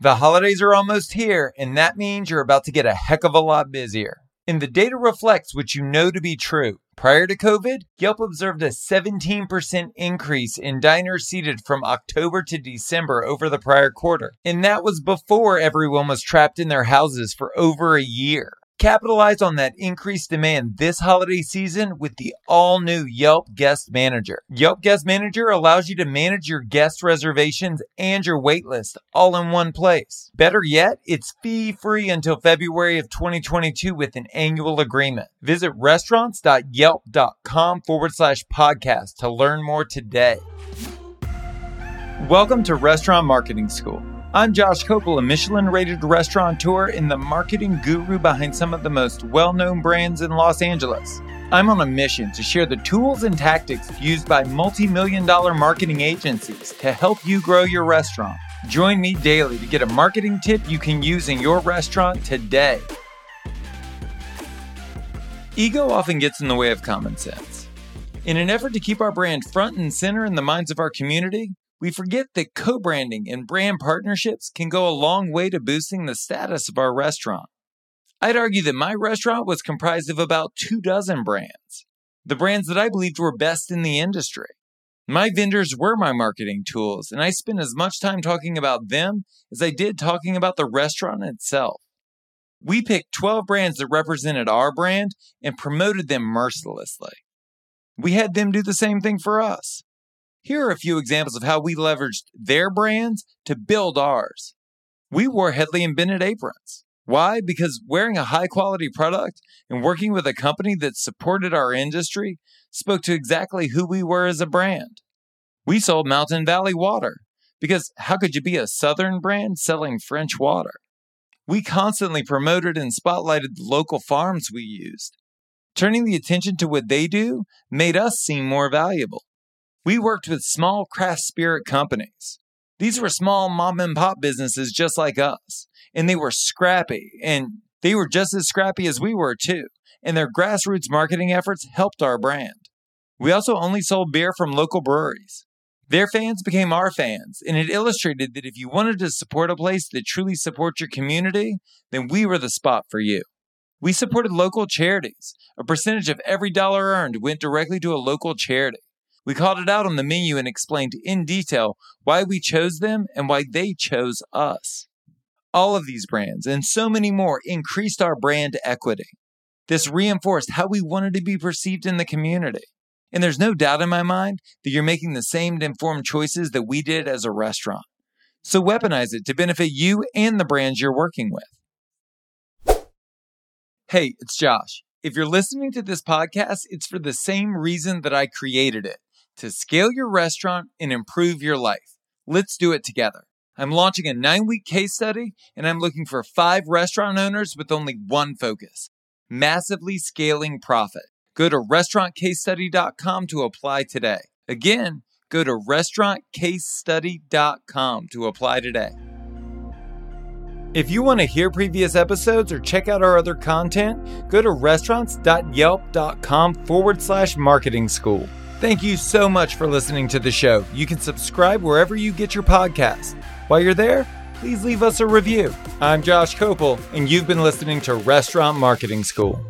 The holidays are almost here, and that means you're about to get a heck of a lot busier. And the data reflects what you know to be true. Prior to COVID, Yelp observed a 17% increase in diners seated from October to December over the prior quarter. And that was before everyone was trapped in their houses for over a year. Capitalize on that increased demand this holiday season with the all new Yelp Guest Manager. Yelp Guest Manager allows you to manage your guest reservations and your waitlist all in one place. Better yet, it's fee free until February of 2022 with an annual agreement. Visit restaurants.yelp.com forward slash podcast to learn more today. Welcome to Restaurant Marketing School. I'm Josh Kopel, a Michelin rated restaurateur and the marketing guru behind some of the most well known brands in Los Angeles. I'm on a mission to share the tools and tactics used by multi million dollar marketing agencies to help you grow your restaurant. Join me daily to get a marketing tip you can use in your restaurant today. Ego often gets in the way of common sense. In an effort to keep our brand front and center in the minds of our community, we forget that co branding and brand partnerships can go a long way to boosting the status of our restaurant. I'd argue that my restaurant was comprised of about two dozen brands, the brands that I believed were best in the industry. My vendors were my marketing tools, and I spent as much time talking about them as I did talking about the restaurant itself. We picked 12 brands that represented our brand and promoted them mercilessly. We had them do the same thing for us. Here are a few examples of how we leveraged their brands to build ours. We wore Hedley and Bennett aprons. Why? Because wearing a high quality product and working with a company that supported our industry spoke to exactly who we were as a brand. We sold Mountain Valley Water because how could you be a Southern brand selling French water? We constantly promoted and spotlighted the local farms we used. Turning the attention to what they do made us seem more valuable. We worked with small craft spirit companies. These were small mom and pop businesses just like us, and they were scrappy, and they were just as scrappy as we were too. And their grassroots marketing efforts helped our brand. We also only sold beer from local breweries. Their fans became our fans, and it illustrated that if you wanted to support a place that truly supports your community, then we were the spot for you. We supported local charities. A percentage of every dollar earned went directly to a local charity. We called it out on the menu and explained in detail why we chose them and why they chose us. All of these brands and so many more increased our brand equity. This reinforced how we wanted to be perceived in the community. And there's no doubt in my mind that you're making the same informed choices that we did as a restaurant. So weaponize it to benefit you and the brands you're working with. Hey, it's Josh. If you're listening to this podcast, it's for the same reason that I created it to scale your restaurant and improve your life. Let's do it together. I'm launching a nine week case study and I'm looking for five restaurant owners with only one focus massively scaling profit. Go to restaurantcasestudy.com to apply today. Again, go to restaurantcasestudy.com to apply today. If you want to hear previous episodes or check out our other content, go to restaurants.yelp.com forward slash marketing school. Thank you so much for listening to the show. You can subscribe wherever you get your podcast. While you're there, please leave us a review. I'm Josh Kopel, and you've been listening to Restaurant Marketing School.